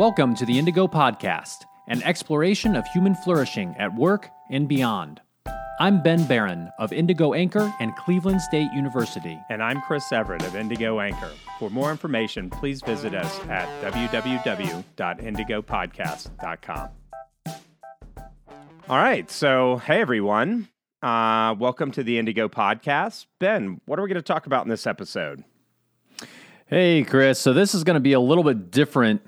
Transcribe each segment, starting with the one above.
Welcome to the Indigo Podcast, an exploration of human flourishing at work and beyond. I'm Ben Barron of Indigo Anchor and Cleveland State University. And I'm Chris Everett of Indigo Anchor. For more information, please visit us at www.indigopodcast.com. All right. So, hey, everyone. Uh, welcome to the Indigo Podcast. Ben, what are we going to talk about in this episode? Hey, Chris. So, this is going to be a little bit different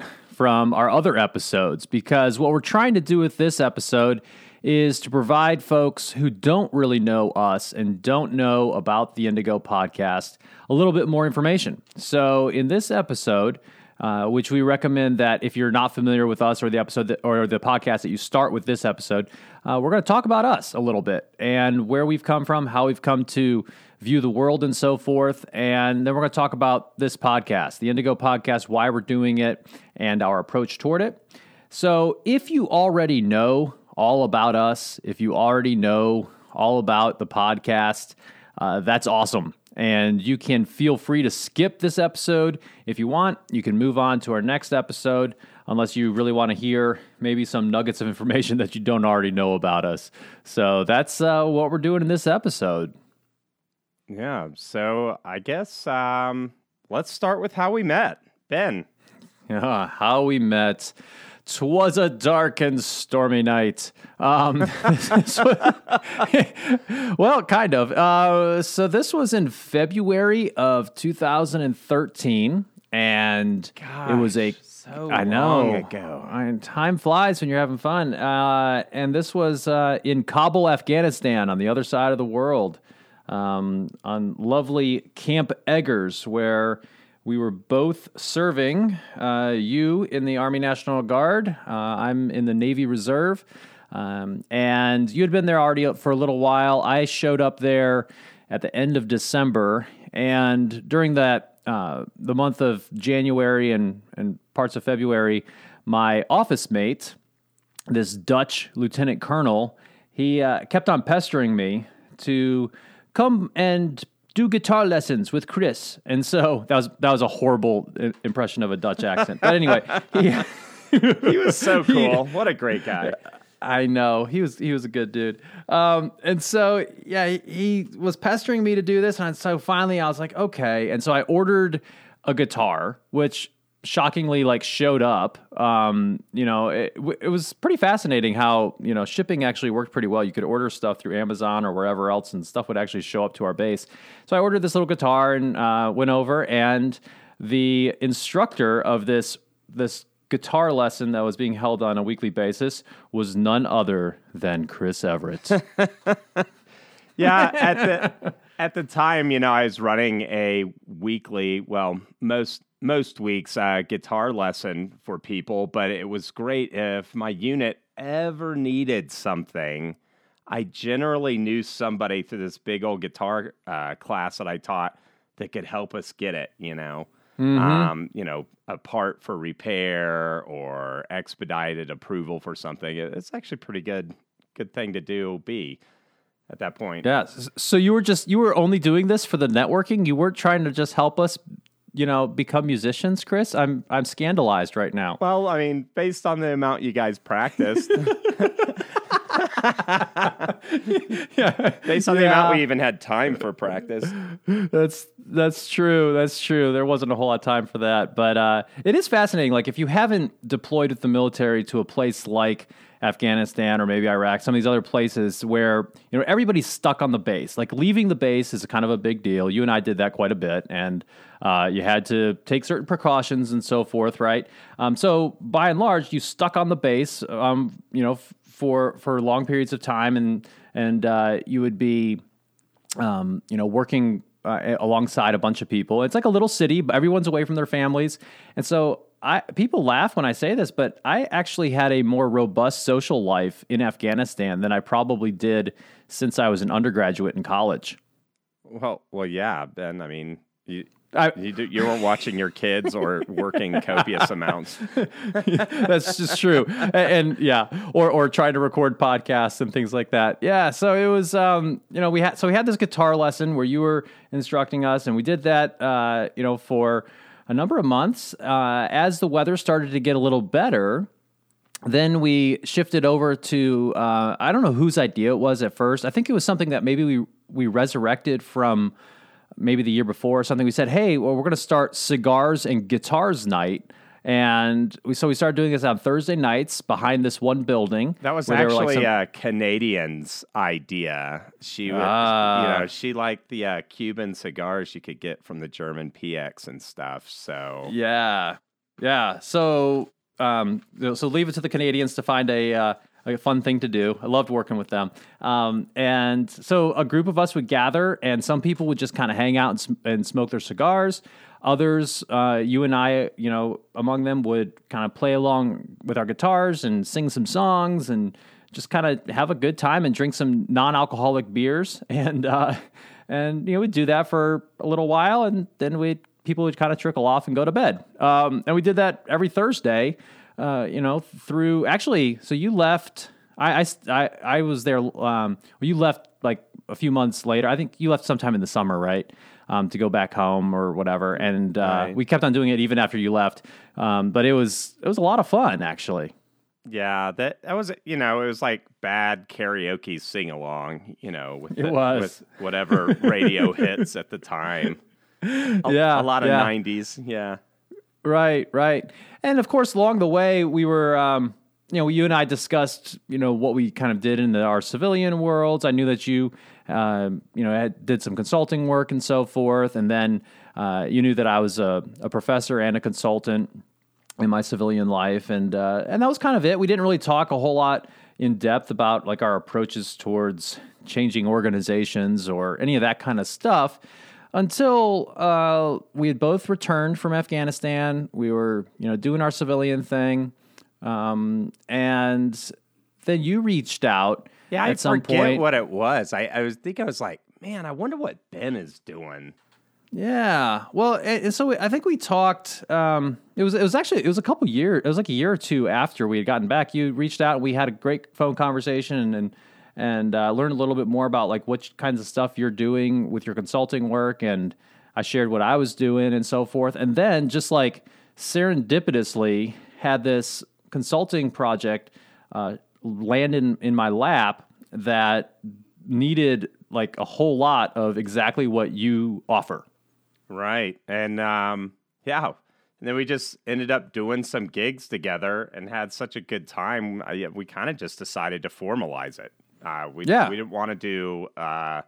from our other episodes because what we're trying to do with this episode is to provide folks who don't really know us and don't know about the Indigo podcast a little bit more information. So, in this episode, uh, which we recommend that if you're not familiar with us or the episode that, or the podcast that you start with this episode, uh, we're going to talk about us a little bit and where we've come from, how we've come to view the world, and so forth. And then we're going to talk about this podcast, the Indigo podcast, why we're doing it, and our approach toward it. So if you already know all about us, if you already know all about the podcast, uh, that's awesome. And you can feel free to skip this episode if you want. You can move on to our next episode unless you really want to hear maybe some nuggets of information that you don't already know about us. So that's uh, what we're doing in this episode. Yeah. So I guess um, let's start with how we met. Ben. Yeah, how we met. Twas a dark and stormy night. Um, well, kind of. Uh, so this was in February of 2013, and Gosh, it was a. so I know. long ago. I, time flies when you're having fun. Uh, and this was uh, in Kabul, Afghanistan, on the other side of the world, um, on lovely Camp Eggers, where we were both serving. Uh, you in the Army National Guard. Uh, I'm in the Navy Reserve. Um, and you had been there already for a little while. I showed up there at the end of December, and during that uh, the month of January and and parts of February, my office mate, this Dutch lieutenant colonel, he uh, kept on pestering me to come and do guitar lessons with Chris. And so that was that was a horrible impression of a Dutch accent. But anyway, he, He was so cool. what a great guy. I know he was he was a good dude. Um, and so yeah, he, he was pestering me to do this, and so finally I was like, okay. And so I ordered a guitar, which shockingly like showed up. Um, you know, it, it was pretty fascinating how you know shipping actually worked pretty well. You could order stuff through Amazon or wherever else, and stuff would actually show up to our base. So I ordered this little guitar and uh, went over, and the instructor of this this guitar lesson that was being held on a weekly basis was none other than Chris Everett. yeah at the at the time you know i was running a weekly well most most weeks uh, guitar lesson for people but it was great if my unit ever needed something i generally knew somebody through this big old guitar uh, class that i taught that could help us get it you know um, you know a part for repair or expedited approval for something it's actually pretty good good thing to do be at that point yeah. So you were just you were only doing this for the networking. You weren't trying to just help us, you know, become musicians, Chris. I'm I'm scandalized right now. Well, I mean, based on the amount you guys practiced, yeah, based on the amount we even had time for practice. That's that's true. That's true. There wasn't a whole lot of time for that, but uh, it is fascinating. Like if you haven't deployed with the military to a place like Afghanistan or maybe Iraq, some of these other places where you know everybody's stuck on the base. Like leaving the base is kind of a big deal. You and I did that quite a bit, and uh, you had to take certain precautions and so forth, right? Um, so by and large, you stuck on the base, um, you know, f- for for long periods of time, and and uh, you would be um, you know, working uh, alongside a bunch of people. It's like a little city, but everyone's away from their families, and so I people laugh when I say this, but I actually had a more robust social life in Afghanistan than I probably did since I was an undergraduate in college. Well, well, yeah, Ben. I mean, you I, you, do, you weren't watching your kids or working copious amounts. That's just true. And, and yeah, or or trying to record podcasts and things like that. Yeah, so it was um, you know, we had so we had this guitar lesson where you were instructing us and we did that uh, you know, for a number of months. Uh, as the weather started to get a little better, then we shifted over to uh, I don't know whose idea it was at first. I think it was something that maybe we we resurrected from maybe the year before or something. We said, "Hey, well, we're going to start cigars and guitars night." And we, so we started doing this on Thursday nights behind this one building. That was were, like, actually some- a Canadian's idea. She, Ah. you know, she liked the uh, Cuban cigars you could get from the German PX and stuff. So Yeah, yeah. So, um, so leave it to the Canadians to find a uh, a fun thing to do. I loved working with them. Um, and so a group of us would gather, and some people would just kind of hang out and, sm- and smoke their cigars. Others, uh, you and I, you know, among them would kind of play along with our guitars and sing some songs and just kind of have a good time and drink some non-alcoholic beers and uh, and you know we'd do that for a little while and then we people would kind of trickle off and go to bed um, and we did that every Thursday uh, you know through actually so you left I I, I, was there um, you left like a few months later I think you left sometime in the summer right um, to go back home or whatever and uh, Right. we kept on doing it even after you left um, but it was it was a lot of fun actually yeah, that that was you know it was like bad karaoke sing along. You know, with It was. with whatever radio hits at the time. A, Yeah, a lot of yeah. '90s. Yeah. Right, right. And of course, along the way, we were, um, you know, you and I discussed, you know, what we kind of did in the, our civilian worlds. I knew that you, um, you know, had, did some consulting work and so forth. And then uh, you knew that I was a, a professor and a consultant in my civilian life. And, uh, and that was kind of it. We didn't really talk a whole lot in depth about like our approaches towards changing organizations or any of that kind of stuff until uh, we had both returned from Afghanistan. We were, you know, doing our civilian thing, um, and then you reached out. Yeah, I at some forget point. what it was. I, I was think I was like, man, I wonder what Ben is doing. Yeah. Well, and so I think we talked. Um, it was it was actually it was a couple years. It was like a year or two after we had gotten back. You reached out. and We had a great phone conversation and and, and uh, learned a little bit more about like what kinds of stuff you're doing with your consulting work. And I shared what I was doing and so forth. And then just like serendipitously had this consulting project uh, land in in my lap that needed like a whole lot of exactly what you offer. Right. And um, yeah. And then we just ended up doing some gigs together and had such a good time. Yeah, we kind of just decided to formalize it. Uh, we, Yeah. we didn't want to do uh,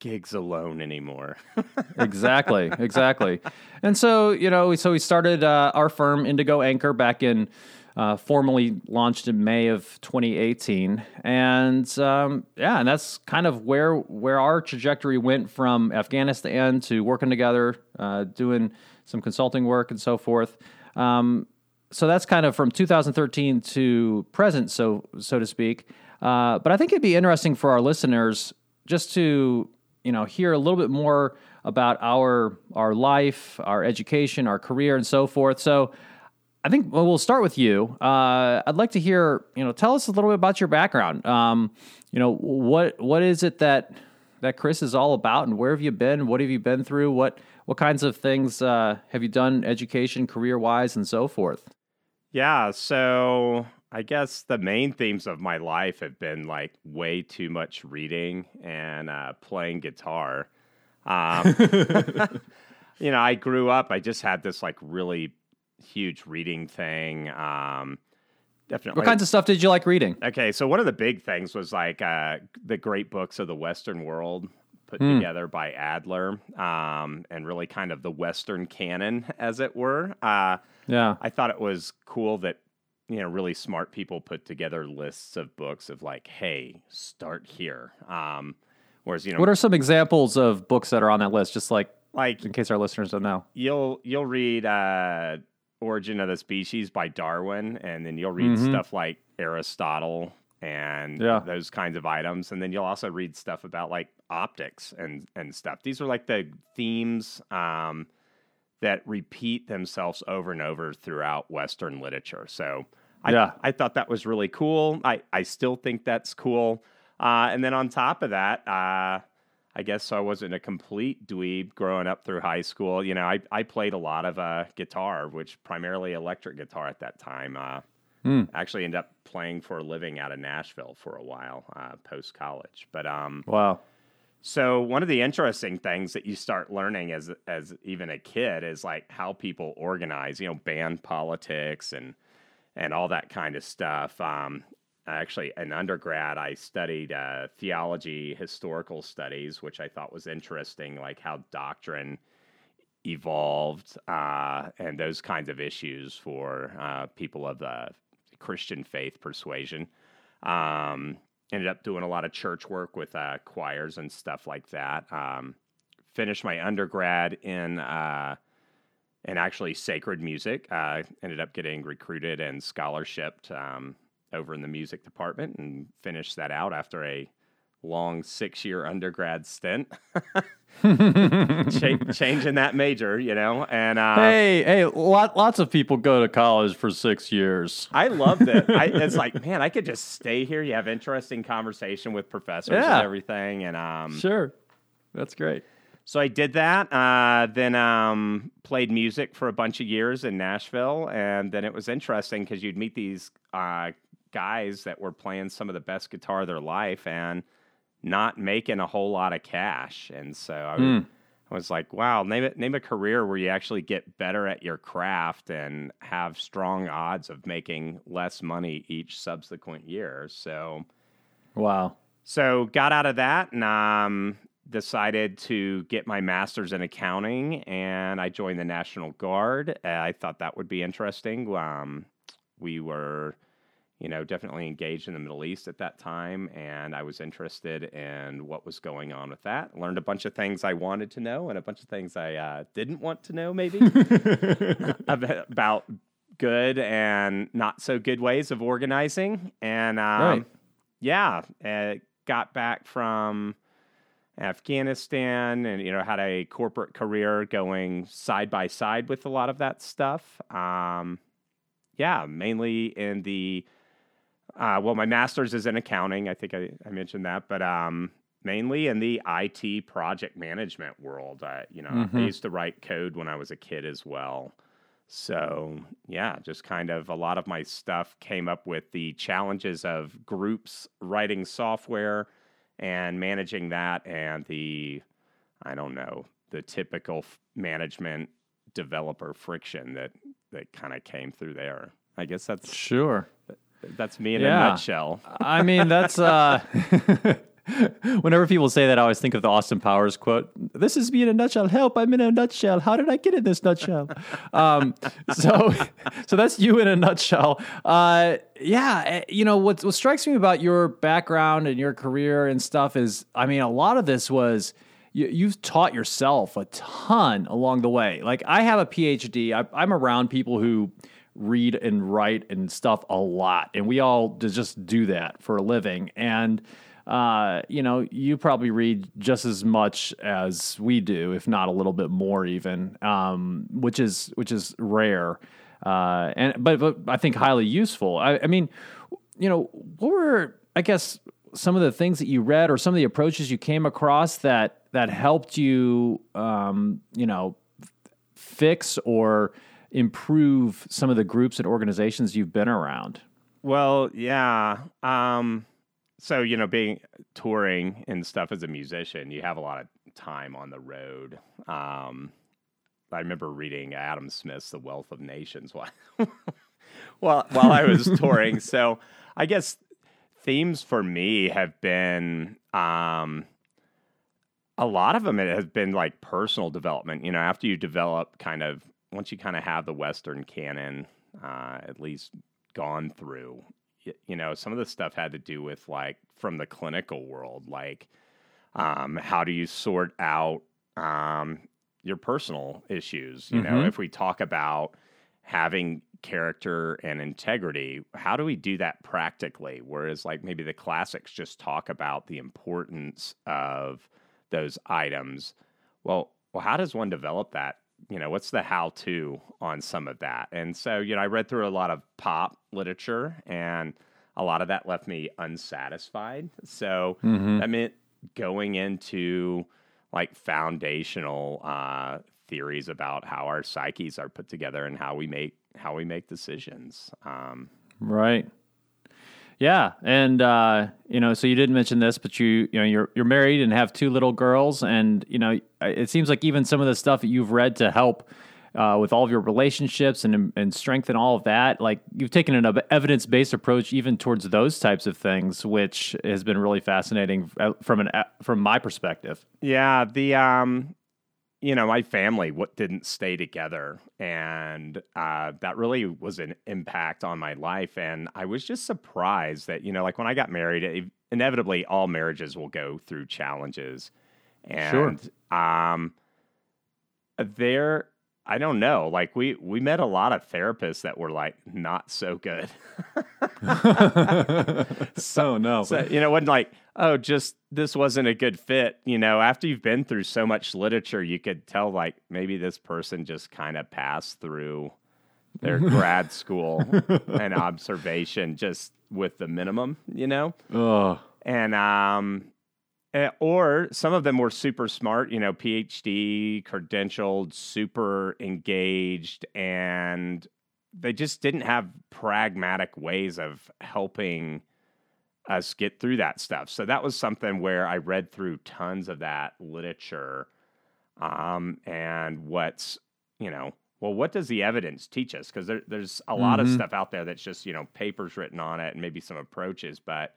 gigs alone anymore. exactly, exactly. And so, you know, so we started uh, our firm Indigo Anchor back in, uh, formally launched in May of 2018, and um, yeah, and that's kind of where where our trajectory went from Afghanistan to working together, uh, doing some consulting work and so forth. Um, so that's kind of from 2013 to present, so so to speak. Uh, but I think it'd be interesting for our listeners just to you know hear a little bit more about our our life, our education, our career, and so forth. So I think well, start with you. Uh, I'd like to hear you know tell us a little bit about your background. Um, you know what what is it that that Chris is all about, and where have you been? What have you been through? What what kinds of things uh, have you done, education, career wise, and so forth? Yeah, so I guess the main themes of my life have been like way too much reading and uh, playing guitar. Um, you know, I grew up, I just had this like really huge reading thing. Um, definitely. What kinds of stuff did you like reading? Okay, so one of the big things was like uh, the great books of the Western world put Hmm. together by Adler, um, and really kind of the Western canon, as it were. Uh, Yeah. I thought it was cool that you know really smart people put together lists of books of like, hey, start here. Um, whereas you know, What are some examples of books that are on that list? Just like like in case our listeners don't know. you'll you'll read uh, Origin of the Species by Darwin, and then you'll read Mhm. stuff like Aristotle and Yeah. those kinds of items, and then you'll also read stuff about like optics and and stuff. These are like the themes um, that repeat themselves over and over throughout Western literature. So. I, Yeah. I thought that was really cool. I, I still think that's cool. Uh, and then on top of that, uh, I guess I wasn't a complete dweeb growing up through high school. You know, I, I played a lot of uh, guitar, which primarily electric guitar at that time. Uh, mm. Actually, ended up playing for a living out of Nashville for a while uh, post college. But um, wow. So one of the interesting things that you start learning as as even a kid is like how people organize. You know, band politics and and all that kind of stuff. Um, actually in undergrad i studied uh, theology historical studies which i thought was interesting like how doctrine evolved uh, and those kinds of issues for uh, people of the christian faith persuasion um, ended up doing a lot of church work with uh, choirs and stuff like that um, finished my undergrad in in actually sacred music uh, ended up getting recruited and scholarshiped um, over in the music department and finished that out after a long six year undergrad stint. Ch- changing that major, you know, and uh, hey, hey, lot, lots of people go to college for six years. I loved it. I, it's like, man, I could just stay here. You have interesting conversation with professors yeah. and everything, and um, sure, that's great. So I did that. Uh, then um, played music for a bunch of years in Nashville, and then it was interesting because you'd meet these uh, guys that were playing some of the best guitar of their life and not making a whole lot of cash. And so I, mm. I was like, wow, name it, name a career where you actually get better at your craft and have strong odds of making less money each subsequent year. So, wow. So got out of that and um, decided to get my master's in accounting, and I joined the National Guard. Uh, I thought that would be interesting. Um, we were you know, definitely engaged in the Middle East at that time, and I was interested in what was going on with that. Learned a bunch of things I wanted to know, and a bunch of things I uh, didn't want to know, maybe about good and not so good ways of organizing. And um, right. yeah, uh, got back from Afghanistan, and you know, had a corporate career going side by side with a lot of that stuff. Um, yeah, mainly in the uh, well, my master's is in accounting. I think I, I mentioned that, but um, mainly in the IT project management world. Uh, you know, mm-hmm. I used to write code when I was a kid as well. So, yeah, just kind of a lot of my stuff came up with the challenges of groups writing software and managing that, and the, I don't know, the typical f- management developer friction that that kind of came through there. I guess that's sure that's me in yeah. a nutshell. I mean, that's uh Whenever people say that, I always think of the Austin Powers quote. This is me in a nutshell. Help! I'm in a nutshell. How did I get in this nutshell? um, so, so that's you in a nutshell. Uh, yeah, eh, you know what? What strikes me about your background and your career and stuff is, I mean, a lot of this was you, have taught yourself a ton along the way. Like I have a PhD. I, I'm around people who read and write and stuff a lot, and we all just do that for a living. And uh, you know, you probably read just as much as we do, if not a little bit more, even, um, which is which is rare, uh, and but, but I think highly useful. I, I mean, you know, what were I guess some of the things that you read or some of the approaches you came across that that helped you, um, you know, fix or improve some of the groups and organizations you've been around? Well, yeah. Um, so you know, being touring and stuff as a musician, you have a lot of time on the road. Um, I remember reading Adam Smith's "The Wealth of Nations" while while while I was touring. So I guess themes for me have been um, a lot of them. It has been like personal development. You know, after you develop kind of once you kind of have the Western canon uh, at least gone through, you, you, know, some of the stuff had to do with like from the clinical world, like um, how do you sort out um, your personal issues? You mm-hmm. know, if we talk about having character and integrity, how do we do that practically? Whereas, like, maybe the classics just talk about the importance of those items. Well, well, how does one develop that you know, what's the how to on some of that? And so, you know, I read through a lot of pop literature and a lot of that left me unsatisfied. So mm-hmm. that meant going into like foundational uh, theories about how our psyches are put together and how we make how we make decisions. Um, right. Yeah, and uh, you know, so you didn't mention this, but you you know you're you're married and have two little girls, and you know, it seems like even some of the stuff that you've read to help uh, with all of your relationships and and strengthen all of that, like you've taken an evidence based approach even towards those types of things, which has been really fascinating uh, from an uh, from my perspective. Yeah, the um, you know, my family what didn't stay together, and uh, that really was an impact on my life. And I was just surprised that you know, like when I got married, it, inevitably all marriages will go through challenges, and sure. um, there I don't know. Like we we met a lot of therapists that were like not so good. so no. So, you know, it wasn't like, oh, just this wasn't a good fit. You know, after you've been through so much literature, you could tell like maybe this person just kind of passed through their grad school and observation just with the minimum, you know? Oh. And um uh, or some of them were super smart, you know, PhD, credentialed, super engaged, and they just didn't have pragmatic ways of helping us get through that stuff. So that was something where I read through tons of that literature. Um, and what's, you know, well, what does the evidence teach us? Because there, there's a lot mm-hmm. of stuff out there that's just, you know, papers written on it and maybe some approaches, but,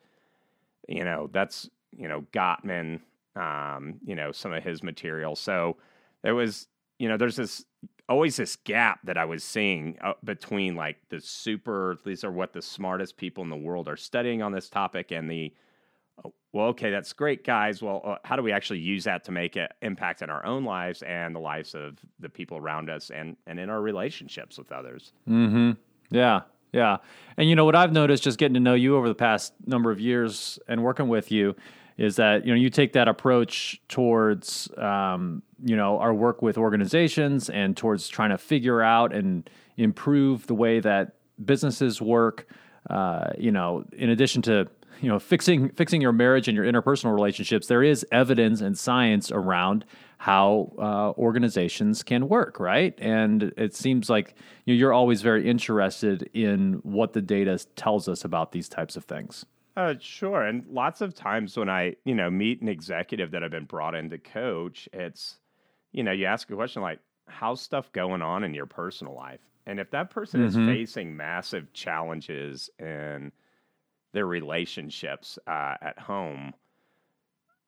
you know, that's you know, Gottman, um, you know, some of his material. So there was, you know, there's this always this gap that I was seeing uh, between like the super, these are what the smartest people in the world are studying on this topic, and the, oh, well, okay, that's great, guys. Well, uh, how do we actually use that to make an impact in our own lives and the lives of the people around us and, and in our relationships with others? Hmm. Yeah. Yeah. And you know what I've noticed just getting to know you over the past number of years and working with you is that you know you take that approach towards um, you know our work with organizations and towards trying to figure out and improve the way that businesses work. Uh, you know, in addition to you know fixing fixing your marriage and your interpersonal relationships, there is evidence and science around how uh, organizations can work, right? And it seems like you know, you're always very interested in what the data tells us about these types of things. Uh, sure. And lots of times when I, you know, meet an executive that I've been brought in to coach, it's, you know, you ask a question like, how's stuff going on in your personal life? And if that person mm-hmm. is facing massive challenges in their relationships uh, at home,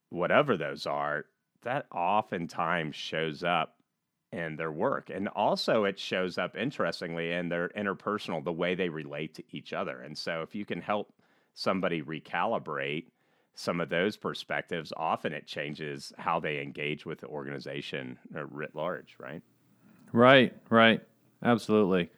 whatever those are, that oftentimes shows up in their work. And also, it shows up interestingly in their interpersonal, the way they relate to each other. And so, if you can help somebody recalibrate some of those perspectives, often it changes how they engage with the organization writ large, right? Right, right. Absolutely.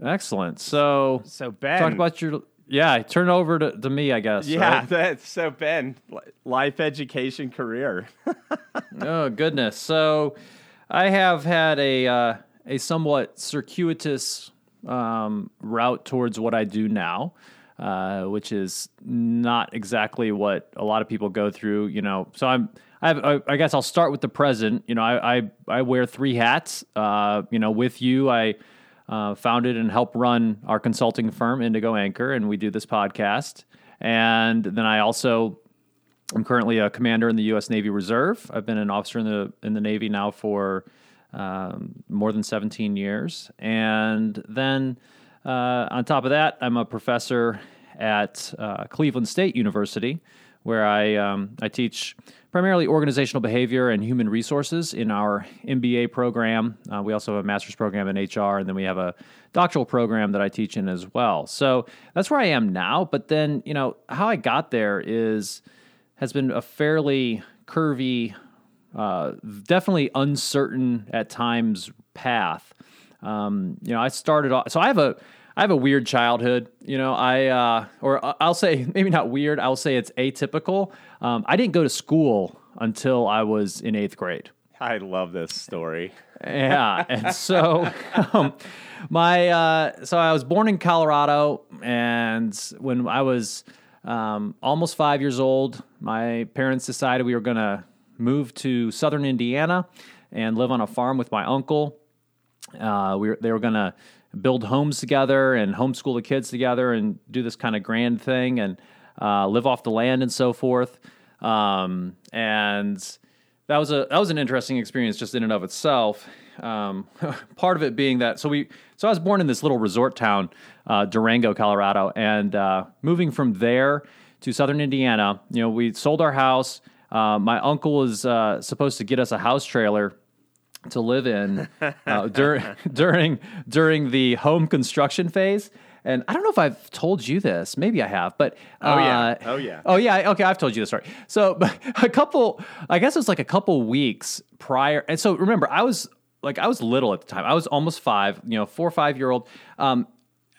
Excellent. So, so Ben, talk about your yeah. Turn over to, to me, I guess. Yeah. Right? That's, so Ben, life, education, career. oh goodness. So, I have had a uh, a somewhat circuitous um, route towards what I do now uh, which is not exactly what a lot of people go through. You know, so I'm. I, have, I guess I'll start with the present. You know, I I, I wear three hats. Uh, you know, with you, I uh, founded and help run our consulting firm, Indigo Anchor, and we do this podcast. And then I also I'm currently a commander in the U.S. Navy Reserve. I've been an officer in the in the Navy now for um, more than 17 years, and then uh, on top of that, I'm a professor at uh, Cleveland State University, where I um, I teach primarily organizational behavior and human resources in our MBA program. Uh, we also have a master's program in HR, and then we have a doctoral program that I teach in as well. So that's where I am now. But then, you know, how I got there is has been a fairly curvy, uh, definitely uncertain at times path. Um, you know, I started off, so I have a, I have a weird childhood. You know, I, uh, or I'll say maybe not weird. I'll say it's atypical. Um, I didn't go to school until I was in eighth grade. I love this story. yeah, and so um, my, uh, so I was born in Colorado, and when I was um, almost five years old, my parents decided we were going to move to southern Indiana and live on a farm with my uncle. Uh, we were, they were going to build homes together and homeschool the kids together and do this kind of grand thing and uh, live off the land and so forth. Um, and that was a that was an interesting experience just in and of itself. Um, part of it being that so we so I was born in this little resort town, uh, Durango, Colorado, and uh, moving from there to southern Indiana. You know, we sold our house. Uh, my uncle was uh, supposed to get us a house trailer to live in uh, dur- during during the home construction phase. And I don't know if I've told you this. Maybe I have, but Oh, yeah. uh, Oh, yeah. oh yeah. Okay, I've told you the story. So a couple, I guess it was like a couple weeks prior. And so remember, I was like I was little at the time. I was almost five, you know, four or five year old. Um,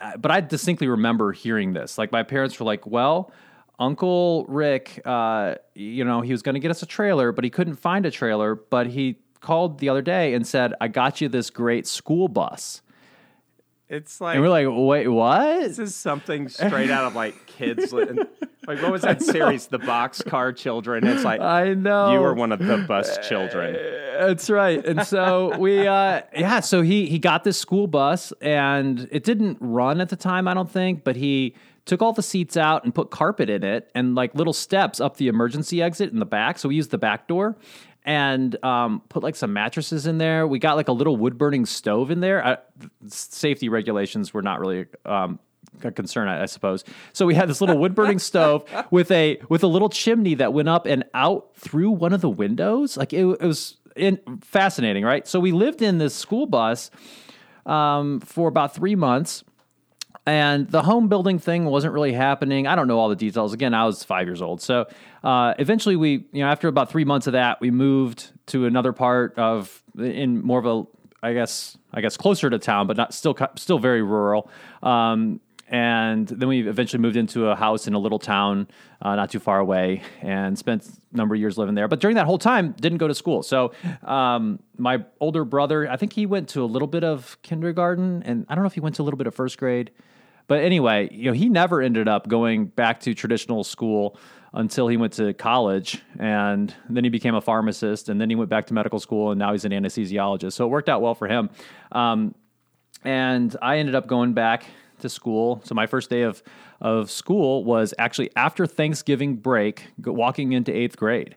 uh, but I distinctly remember hearing this. Like my parents were like, "Well, Uncle Rick, uh, you know, he was going to get us a trailer, but he couldn't find a trailer. But he called the other day and said, "I got you this great school bus." It's like And we're like, "Wait, what?" this is something straight out of like kids. li- like what was that series, The Boxcar Children? It's like I know you were one of the bus children. That's right. And so we, uh, yeah, so he he got this school bus, and it didn't run at the time, I don't think, but he took all the seats out and put carpet in it, and like little steps up the emergency exit in the back. So we used the back door. And um, put like some mattresses in there. We got like a little wood burning stove in there. I, safety regulations were not really um, a concern, I, I suppose. So we had this little wood burning stove with a with a little chimney that went up and out through one of the windows. Like it, it was in, fascinating, right? So we lived in this school bus um, for about three months. And the home building thing wasn't really happening. I don't know all the details. Again, I was five years old. So uh, eventually, we, you know, after about three months of that, we moved to another part of, in more of a, I guess, I guess closer to town, but not still, still very rural. Um, and then we eventually moved into a house in a little town uh, not too far away and spent a number of years living there but during that whole time didn't go to school so um, my older brother i think he went to a little bit of kindergarten and i don't know if he went to a little bit of first grade but anyway you know he never ended up going back to traditional school until he went to college and then he became a pharmacist and then he went back to medical school and now he's an anesthesiologist so it worked out well for him um, and I ended up going back to school. So my first day of of school was actually after Thanksgiving break, walking into eighth grade.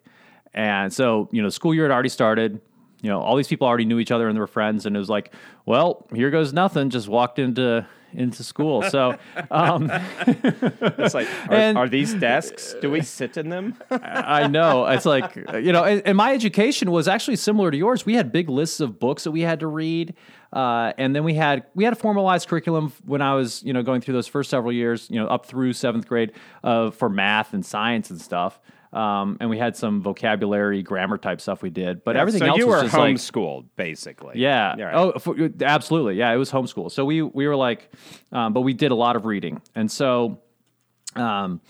And so you know, school year had already started. You know, all these people already knew each other and they were friends. And it was like, well, here goes nothing. Just walked into into school. So um, It's like, are, And- are these desks? Do we sit in them? I know. It's like, you know, and, and my education was actually similar to yours. We had big lists of books that we had to read. Uh, and then we had we had a formalized curriculum when I was you know going through those first several years you know up through seventh grade uh, for math and science and stuff um, and we had some vocabulary grammar type stuff we did but everything so else you was were just like homeschooled, basically. yeah. Right. Oh, for, absolutely. Yeah, it was homeschool. So we we were like, um, but we did a lot of reading, and so, um,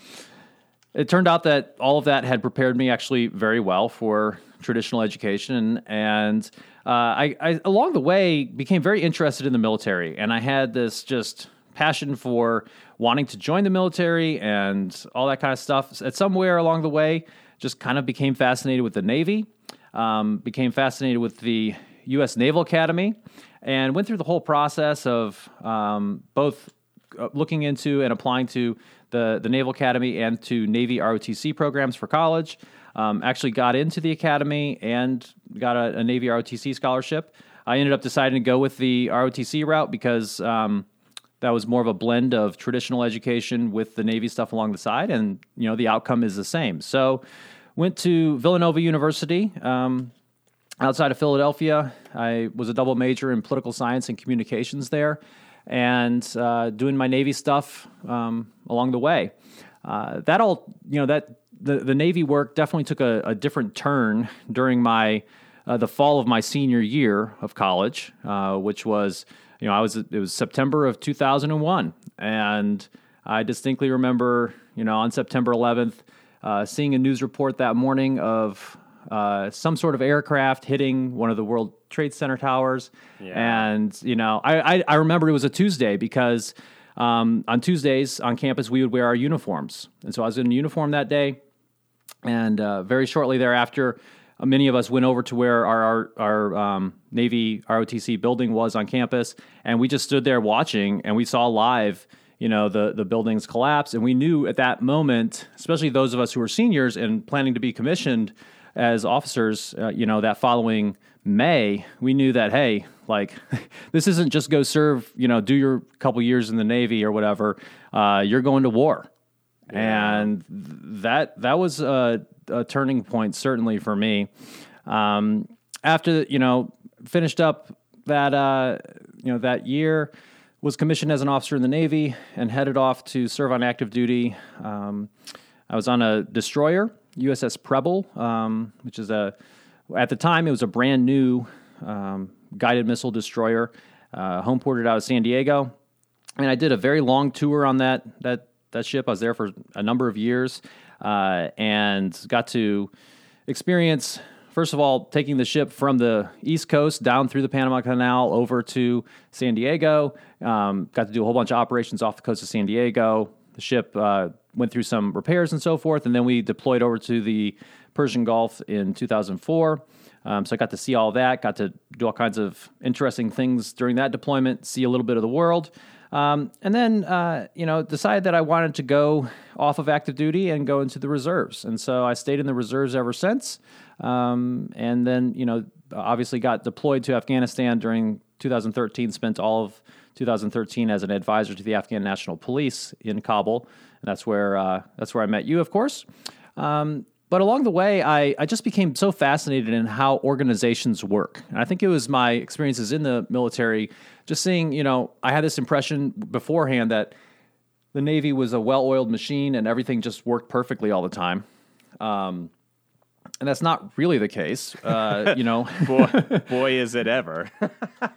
it turned out that all of that had prepared me actually very well for traditional education, and uh, I, I along the way became very interested in the military, and I had this just passion for wanting to join the military and all that kind of stuff. At somewhere along the way, just kind of became fascinated with the Navy um, became fascinated with the U.S. Naval Academy, and went through the whole process of um, both uh, looking into and applying to the, the Naval Academy and to Navy ROTC programs for college. Um, actually, got into the academy and got a, a Navy ROTC scholarship. I ended up deciding to go with the ROTC route because um, that was more of a blend of traditional education with the Navy stuff along the side, and you know the outcome is the same. So, went to Villanova University um, outside of Philadelphia. I was a double major in political science and communications there, and uh, doing my Navy stuff um, along the way. Uh, that all, you know, that the, the Navy work definitely took a, a different turn during my uh, the fall of my senior year of college, uh, which was, you know, I was it was September of 2001, and I distinctly remember, you know, on September 11th, uh, seeing a news report that morning of uh, some sort of aircraft hitting one of the World Trade Center towers, yeah. and you know, I, I I remember it was a Tuesday because um, on Tuesdays on campus, we would wear our uniforms. And so I was in uniform that day. And uh, very shortly thereafter, uh, many of us went over to where our, our, our um, Navy ROTC building was on campus. And we just stood there watching and we saw live you know the the buildings collapse and we knew at that moment especially those of us who were seniors and planning to be commissioned as officers uh, you know that following may we knew that hey like this isn't just go serve you know do your couple years in the navy or whatever uh, you're going to war yeah. and that that was a, a, turning point certainly for me um, after you know finished up that uh, you know that year was commissioned as an officer in the Navy and headed off to serve on active duty. Um, I was on a destroyer, USS Preble, um, which is a, at the time, it was a brand new um, guided missile destroyer, uh, home ported out of San Diego. And I did a very long tour on that, that, that ship. I was there for a number of years uh, and got to experience first of all, taking the ship from the East Coast down through the Panama Canal over to San Diego. Um, got to do a whole bunch of operations off the coast of San Diego. The ship uh, went through some repairs and so forth, and then we deployed over to the Persian Gulf in 2004. Um, so I got to see all that, got to do all kinds of interesting things during that deployment, see a little bit of the world. Um, and then, uh, you know, decided that I wanted to go off of active duty and go into the reserves. And so I stayed in the reserves ever since. Um, and then, you know, obviously got deployed to Afghanistan during 2013, spent all of 2013 as an advisor to the Afghan National Police in Kabul. And that's where, uh, that's where I met you, of course. Um, but along the way, I, I just became so fascinated in how organizations work. And I think it was my experiences in the military, just seeing, you know, I had this impression beforehand that the Navy was a well oiled machine and everything just worked perfectly all the time. Um, and that's not really the case. Uh, you know, boy, boy, is it ever.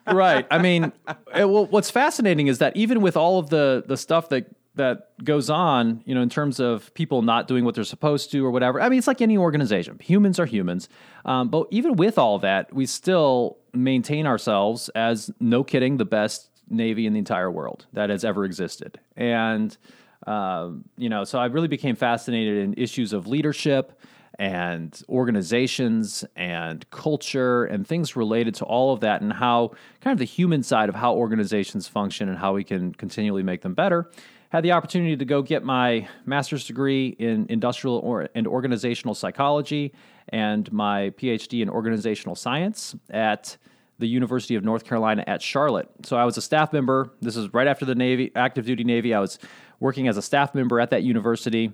right. I mean, it, well, what's fascinating is that even with all of the the stuff that that goes on, you know, in terms of people not doing what they're supposed to or whatever. I mean, it's like any organization. Humans are humans, um, but even with all that, we still maintain ourselves as no kidding the best navy in the entire world that has ever existed, and. Um, you know, so I really became fascinated in issues of leadership, and organizations and culture and things related to all of that and how kind of the human side of how organizations function and how we can continually make them better. Had the opportunity to go get my master's degree in industrial or, and organizational psychology and my PhD in organizational science at the University of North Carolina at Charlotte. So I was a staff member. This is right after the Navy, active duty Navy. I was working as a staff member at that university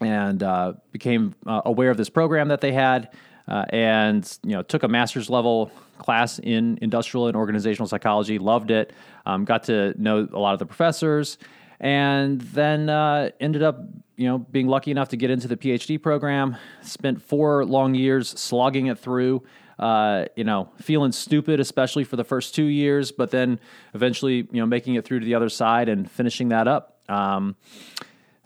and uh, became uh, aware of this program that they had, uh, and you know took a master's level class in industrial and organizational psychology. Loved it. Um, got to know a lot of the professors, and then uh, ended up you know being lucky enough to get into the PhD program. Spent four long years slogging it through. Uh, you know, feeling stupid, especially for the first two years, but then eventually, you know, making it through to the other side and finishing that up. Um,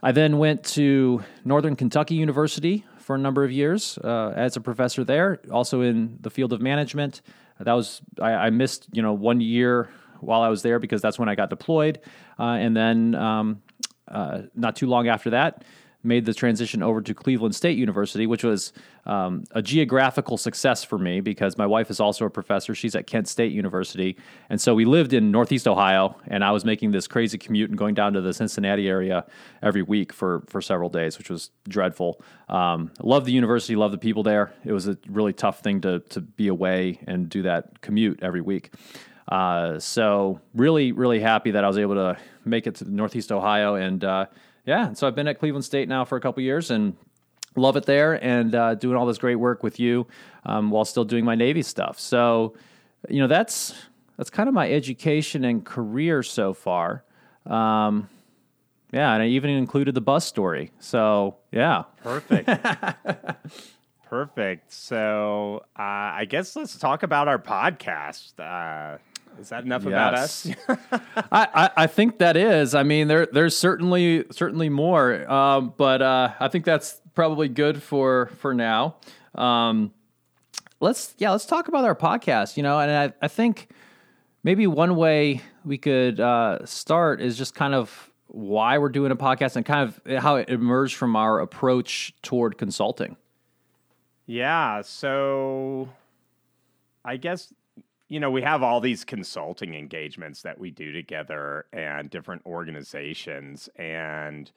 I then went to Northern Kentucky University for a number of years uh, as a professor there, also in the field of management. That was I, I, missed you know one year while I was there because that's when I got deployed, uh, and then um, uh, not too long after that, made the transition over to Cleveland State University, which was um, a geographical success for me because my wife is also a professor. She's at Kent State University. And so we lived in Northeast Ohio, and I was making this crazy commute and going down to the Cincinnati area every week for, for several days, which was dreadful. Um, love the university, love the people there. It was a really tough thing to, to be away and do that commute every week. Uh, so really, really happy that I was able to make it to Northeast Ohio and uh, yeah, so I've been at Cleveland State now for a couple years and love it there and uh, doing all this great work with you um, while still doing my Navy stuff. So, you know, that's that's kind of my education and career so far. Um, yeah, and I even included the bus story. So, yeah. Perfect. Perfect. So, uh, I guess let's talk about our podcast. Uh, is that enough yes. about us? I, I, I, think that is. I mean, there there's certainly certainly more, um, but uh, I think that's probably good for for now. Um, let's yeah, let's talk about our podcast. You know, and I, I think maybe one way we could uh, start is just kind of why we're doing a podcast and kind of how it emerged from our approach toward consulting. Yeah. So I guess, you know, we have all these consulting engagements that we do together and different organizations. And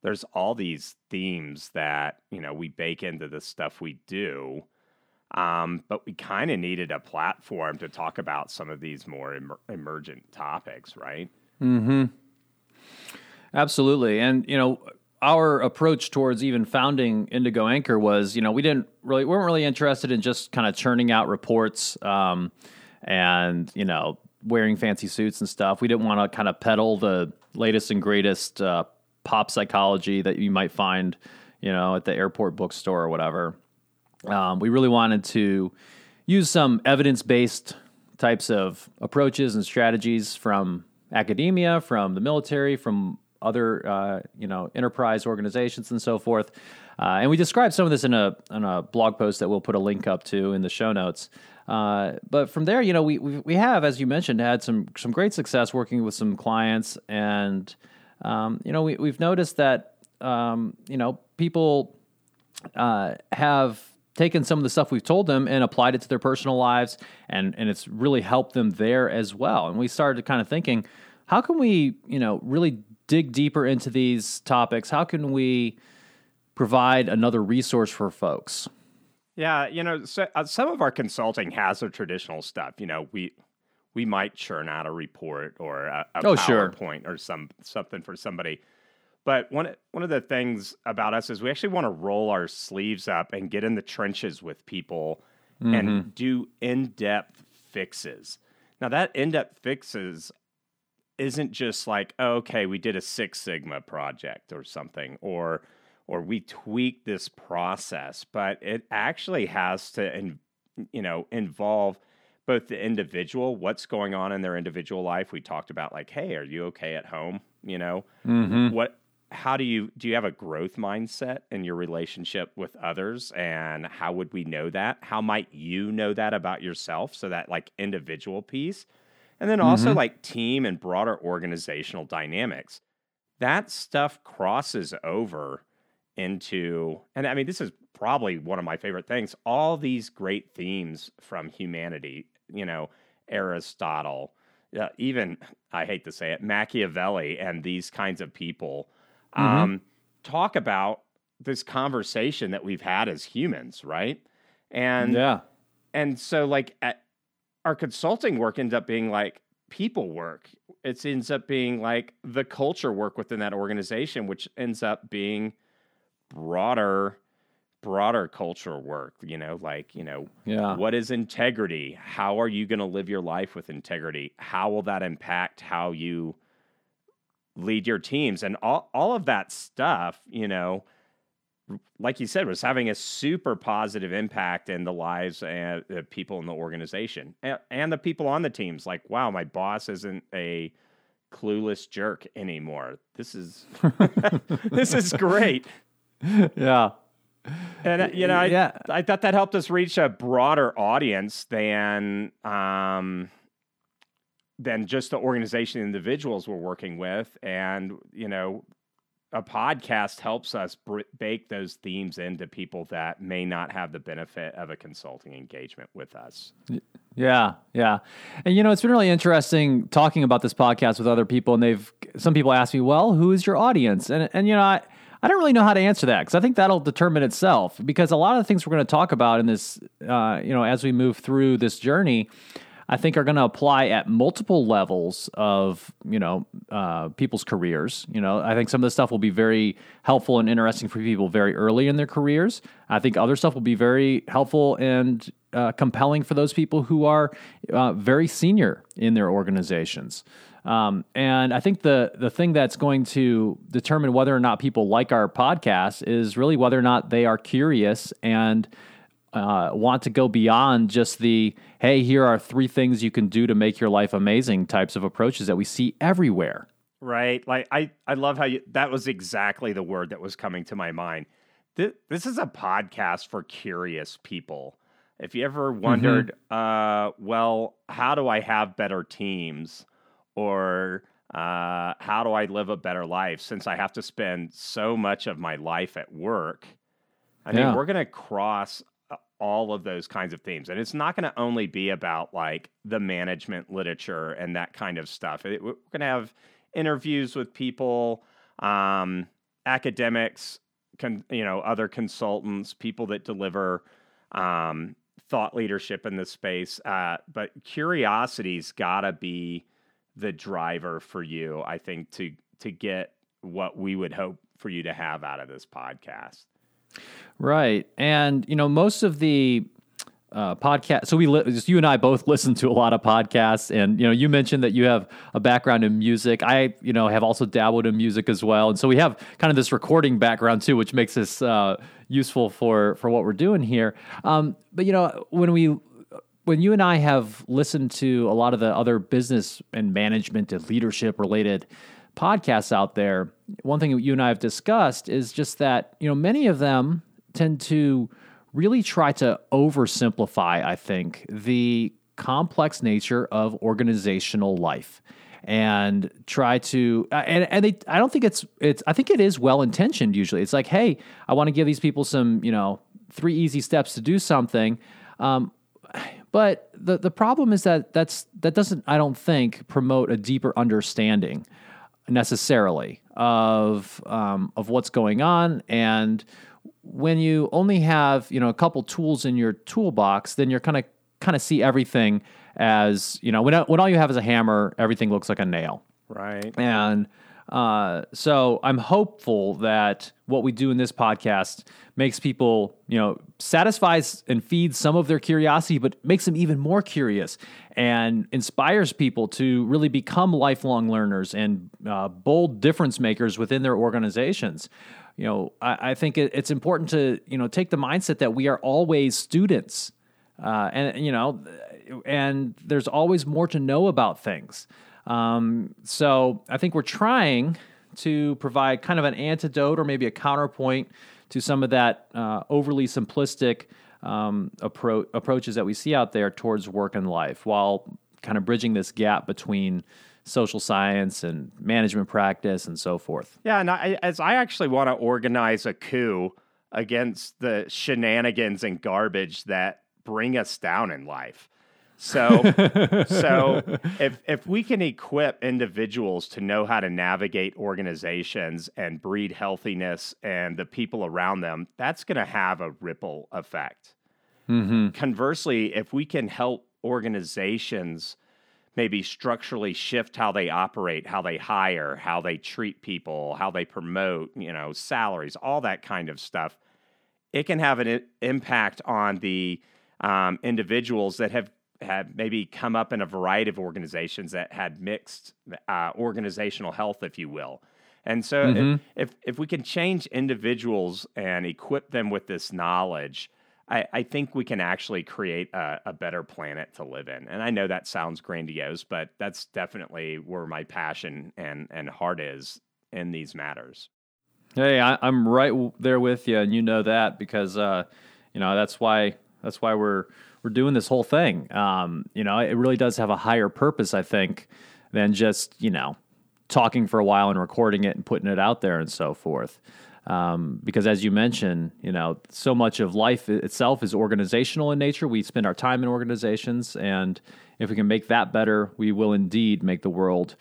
there's all these themes that, you know, we bake into the stuff we do. Um, but we kind of needed a platform to talk about some of these more emer- emergent topics, right? Hmm. Absolutely, and you know, our approach towards even founding Indigo Anchor was, you know, we didn't really we weren't really interested in just kind of churning out reports um, and you know wearing fancy suits and stuff. We didn't want to kind of peddle the latest and greatest uh, pop psychology that you might find, you know, at the airport bookstore or whatever. Um, we really wanted to use some evidence based types of approaches and strategies from academia, from the military, from other uh, you know enterprise organizations and so forth. Uh, and we describe some of this in a in a blog post that we'll put a link up to in the show notes. Uh, but from there, you know, we, we we have, as you mentioned, had some some great success working with some clients, and um, you know, we we've noticed that um, you know people uh, have taken some of the stuff we've told them and applied it to their personal lives, and and it's really helped them there as well. And we started kind of thinking, how can we, you know, really dig deeper into these topics? How can we provide another resource for folks? Yeah, you know, so, uh, some of our consulting has the traditional stuff. You know, we we might churn out a report or a, a oh, PowerPoint sure. or some something for somebody. But one one of the things about us is we actually want to roll our sleeves up and get in the trenches with people mm-hmm. and do in depth fixes. Now that in depth fixes isn't just like oh, okay we did a Six Sigma project or something or or we tweak this process, but it actually has to in, you know involve both the individual, what's going on in their individual life. We talked about like, hey, are you okay at home? You know, mm-hmm. what how do you do you have a growth mindset in your relationship with others and how would we know that how might you know that about yourself so that like individual piece and then also mm-hmm. like team and broader organizational dynamics that stuff crosses over into and i mean this is probably one of my favorite things all these great themes from humanity you know aristotle uh, even i hate to say it machiavelli and these kinds of people mm-hmm. um, talk about this conversation that we've had as humans, right? And yeah, and so like our consulting work ends up being like people work. It ends up being like the culture work within that organization, which ends up being broader broader cultural work you know like you know yeah. what is integrity? How are you going to live your life with integrity? How will that impact how you lead your teams? And all, all of that stuff you know like you said was having a super positive impact in the lives and the people in the organization and, and the people on the teams. Like wow my boss isn't a clueless jerk anymore. This is this is great yeah and uh, you know I, yeah. I thought that helped us reach a broader audience than um than just the organization individuals we're working with. And, you know, a podcast helps us br- bake those themes into people that may not have the benefit of a consulting engagement with us. Yeah, yeah. And you know, it's been really interesting talking about this podcast with other people and they've some people ask me, "Well, who is your audience?" And and you know, I I don't really know how to answer that because I think that'll determine itself because a lot of the things we're going to talk about in this uh, you know, as we move through this journey, I think are going to apply at multiple levels of you know uh, people's careers. You know, I think some of this stuff will be very helpful and interesting for people very early in their careers. I think other stuff will be very helpful and uh, compelling for those people who are uh, very senior in their organizations. Um, and I think the the thing that's going to determine whether or not people like our podcast is really whether or not they are curious and uh, want to go beyond just the hey, here are three things you can do to make your life amazing types of approaches that we see everywhere. Right. Like I, I love how you that was exactly the word that was coming to my mind. This, this is a podcast for curious people. If you ever wondered, uh, well, how do I have better teams, or uh, how do I live a better life since I have to spend so much of my life at work? I Yeah. mean, we're going to cross uh, all of those kinds of themes, and it's not going to only be about like the management literature and that kind of stuff. It, we're going to have interviews with people, um, academics, con, you know, other consultants, people that deliver um, thought leadership in this space. Uh, but curiosity's got to be the driver for you, I think, to to get what we would hope for you to have out of this podcast. Right. And, you know, most of the uh, podcast, so we, li- just you and I both listen to a lot of podcasts. And, you know, you mentioned that you have a background in music. I, you know, have also dabbled in music as well. And so we have kind of this recording background too, which makes this uh, useful for, for what we're doing here. Um, but, you know, when we, when you and I have listened to a lot of the other business and management and leadership related podcasts out there, one thing you and I have discussed is just that, you know, many of them tend to really try to oversimplify, I think, the complex nature of organizational life and try to uh, and and they I don't think it's it's I think it is well intentioned usually. It's like, hey, I want to give these people some, you know, three easy steps to do something. Um, but the the problem is that that's that doesn't I don't think promote a deeper understanding necessarily of um, of what's going on and when you only have you know a couple tools in your toolbox then you're kind of kind of see everything as you know when when all you have is a hammer everything looks like a nail Right. and uh, so I'm hopeful that what we do in this podcast makes people, you know, satisfies and feeds some of their curiosity, but makes them even more curious and inspires people to really become lifelong learners and uh, bold difference makers within their organizations. You know, I, I think it, it's important to, you know, take the mindset that we are always students. Uh, and, you know, and there's always more to know about things. Um, so I think we're trying to provide kind of an antidote or maybe a counterpoint to some of that uh, overly simplistic um, appro- approaches that we see out there towards work and life, while kind of bridging this gap between social science and management practice and so forth. Yeah, and I, as I actually want to organize a coup against the shenanigans and garbage that bring us down in life. So, so if if we can equip individuals to know how to navigate organizations and breed healthiness and the people around them, that's going to have a ripple effect. Conversely, if we can help organizations maybe structurally shift how they operate, how they hire, how they treat people, how they promote, you know, salaries, all that kind of stuff, it can have an impact on the um, individuals that have have maybe come up in a variety of organizations that had mixed uh, organizational health, if you will. And so, if, if if we can change individuals and equip them with this knowledge, I, I think we can actually create a, a better planet to live in. And I know that sounds grandiose, but that's definitely where my passion and and heart is in these matters. Hey, I, I'm right there with you, and you know that because uh, you know that's why that's why we're we're doing this whole thing. Um, you know, it really does have a higher purpose, I think, than just you know talking for a while and recording it and putting it out there and so forth. Um, because as you mentioned, you know, so much of life itself is organizational in nature. We spend our time in organizations, and if we can make that better, we will indeed make the world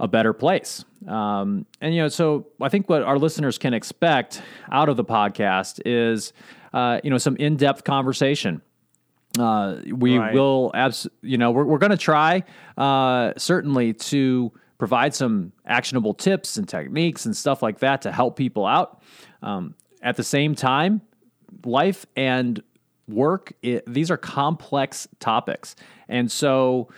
a better place. Um, and you know, so I think what our listeners can expect out of the podcast is, uh, you know, some in-depth conversation. Uh, we Right. will, abs- you know, we're, we're going to try uh, certainly to provide some actionable tips and techniques and stuff like that to help people out. Um, at the same time, life and work it, these are complex topics and so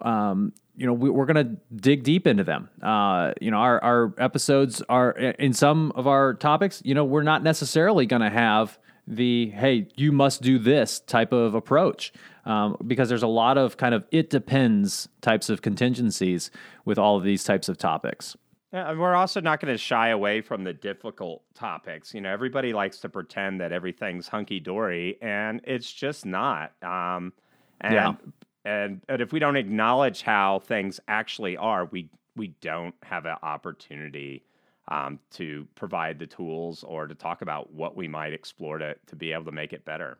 um, you know we, we're going to dig deep into them uh, you know our, our episodes are in some of our topics you know we're not necessarily going to have the hey you must do this type of approach um, because there's a lot of kind of it depends types of contingencies with all of these types of topics Yeah, we're also not going to shy away from the difficult topics. You know, everybody likes to pretend that everything's hunky dory, and it's just not. Um, and, Yeah. and and if we don't acknowledge how things actually are, we we don't have an opportunity um, to provide the tools or to talk about what we might explore to to be able to make it better.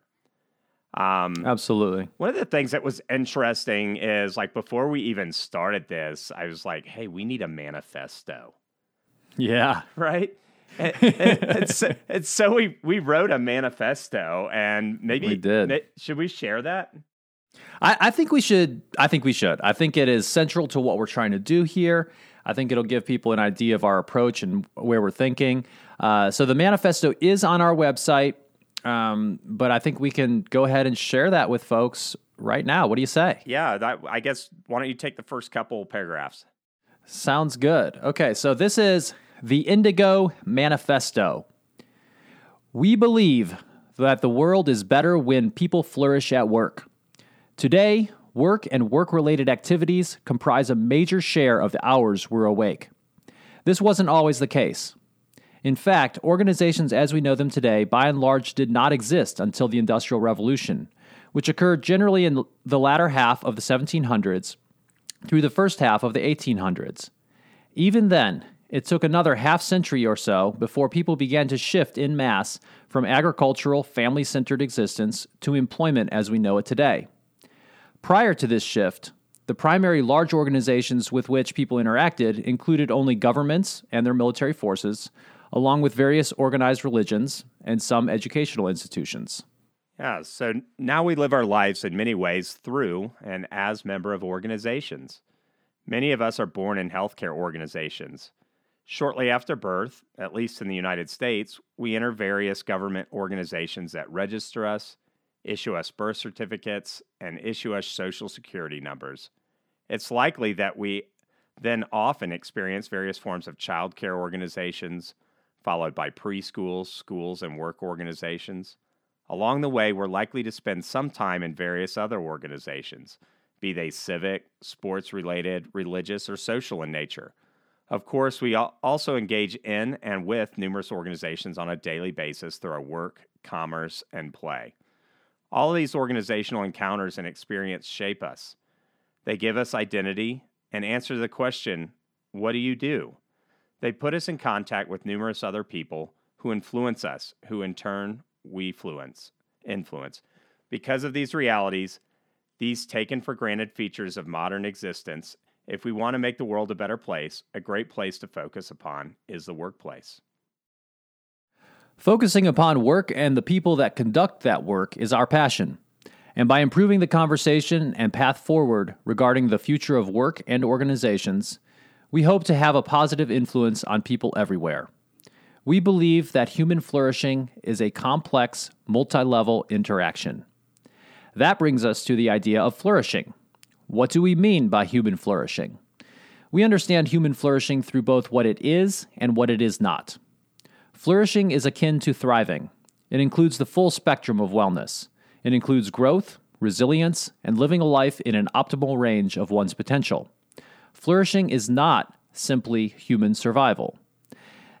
Um, Absolutely. one of the things that was interesting is like before we even started this, I was like, "Hey, we need a manifesto." Yeah. right? And, and, so, and so we we wrote a manifesto, and maybe We did. should we share that? I, I think we should. I think we should. I think it is central to what we're trying to do here. I think it'll give people an idea of our approach and where we're thinking. Uh, so the manifesto is on our website, um, but I think we can go ahead and share that with folks right now. What do you say? Yeah, that, I guess. Why don't you take the first couple paragraphs? Sounds good. Okay, so this is the Indigo Manifesto. We believe that the world is better when people flourish at work. Today, work and work related activities comprise a major share of the hours we're awake. This wasn't always the case. In fact, organizations as we know them today, by and large, did not exist until the Industrial Revolution, which occurred generally in the latter half of the 1700s through the first half of the 1800s. Even then, it took another half century or so before people began to shift in mass from agricultural, family centered existence to employment as we know it today. Prior to this shift, the primary large organizations with which people interacted included only governments and their military forces, along with various organized religions and some educational institutions. Yeah, so now we live our lives in many ways through and as member of organizations. Many of us are born in healthcare organizations. Shortly after birth, at least in the United States, we enter various government organizations that register us, issue us birth certificates, and issue us social security numbers. It's likely that we then often experience various forms of child care organizations, followed by preschools, schools, and work organizations. Along the way, we're likely to spend some time in various other organizations, be they civic, sports related, religious, or social in nature. Of course, we also engage in and with numerous organizations on a daily basis through our work, commerce, and play. All of these organizational encounters and experience shape us. They give us identity and answer the question, What do you do? They put us in contact with numerous other people who influence us, who in turn we fluence, influence. Because of these realities, these taken for granted features of modern existence, if we want to make the world a better place, a great place to focus upon is the workplace. Focusing upon work and the people that conduct that work is our passion. And by improving the conversation and path forward regarding the future of work and organizations, we hope to have a positive influence on people everywhere. We believe that human flourishing is a complex, multi level interaction. That brings us to the idea of flourishing. What do we mean by human flourishing? We understand human flourishing through both what it is and what it is not. Flourishing is akin to thriving. It includes the full spectrum of wellness. It includes growth, resilience, and living a life in an optimal range of one's potential. Flourishing is not simply human survival.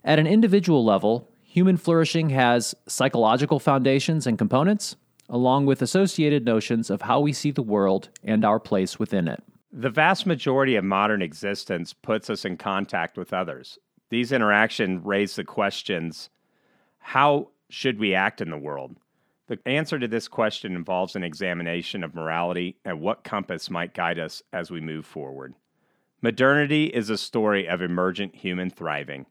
At an individual level, human flourishing has psychological foundations and components, along with associated notions of how we see the world and our place within it. The vast majority of modern existence puts us in contact with others. These interactions raise the questions how should we act in the world? The answer to this question involves an examination of morality and what compass might guide us as we move forward. Modernity is a story of emergent human thriving.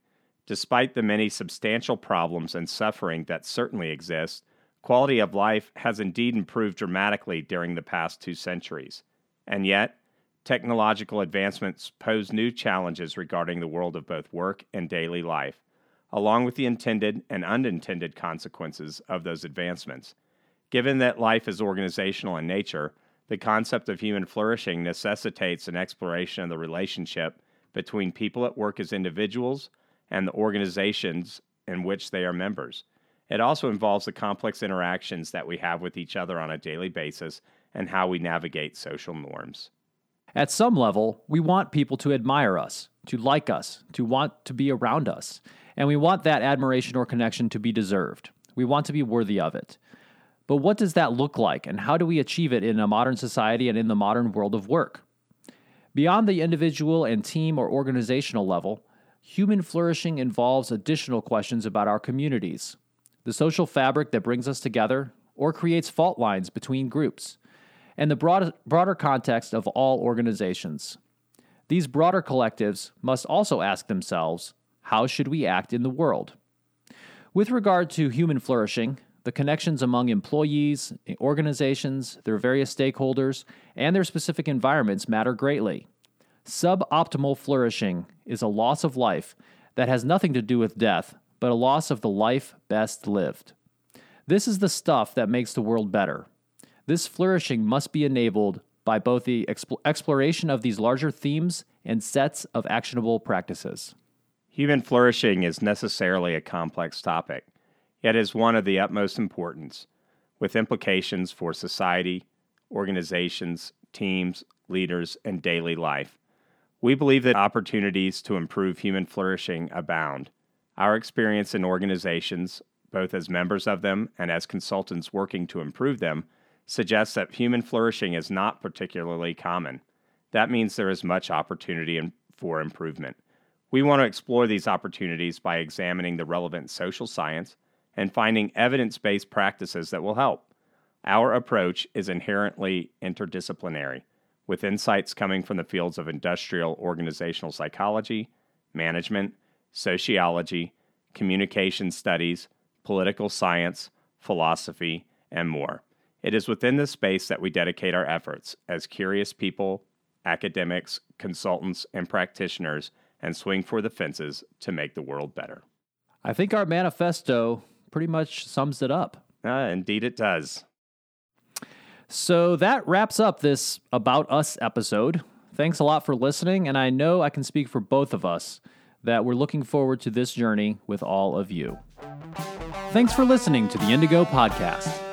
Despite the many substantial problems and suffering that certainly exist, quality of life has indeed improved dramatically during the past two centuries. And yet, technological advancements pose new challenges regarding the world of both work and daily life, along with the intended and unintended consequences of those advancements. Given that life is organizational in nature, the concept of human flourishing necessitates an exploration of the relationship between people at work as individuals and the organizations in which they are members. It also involves the complex interactions that we have with each other on a daily basis and how we navigate social norms. At some level, we want people to admire us, to like us, to want to be around us, and we want that admiration or connection to be deserved. We want to be worthy of it. But what does that look like, and how do we achieve it in a modern society and in the modern world of work? Beyond the individual and team or organizational level, human flourishing involves additional questions about our communities, the social fabric that brings us together or creates fault lines between groups, and the broad, broader context of all organizations. These broader collectives must also ask themselves how should we act in the world? With regard to human flourishing, the connections among employees, organizations, their various stakeholders, and their specific environments matter greatly. Suboptimal flourishing is a loss of life that has nothing to do with death, but a loss of the life best lived. This is the stuff that makes the world better. This flourishing must be enabled by both the exp- exploration of these larger themes and sets of actionable practices. Human flourishing is necessarily a complex topic, yet is one of the utmost importance, with implications for society, organizations, teams, leaders, and daily life. We believe that opportunities to improve human flourishing abound. Our experience in organizations, both as members of them and as consultants working to improve them, suggests that human flourishing is not particularly common. That means there is much opportunity for improvement. We want to explore these opportunities by examining the relevant social science and finding evidence based practices that will help. Our approach is inherently interdisciplinary with insights coming from the fields of industrial organizational psychology, management, sociology, communication studies, political science, philosophy, and more. It is within this space that we dedicate our efforts as curious people, academics, consultants, and practitioners and swing for the fences to make the world better. I think our manifesto pretty much sums it up. Uh, indeed, it does. So that wraps up this About Us episode. Thanks a lot for listening, and I know I can speak for both of us that we're looking forward to this journey with all of you. Thanks for listening to the Indigo Podcast.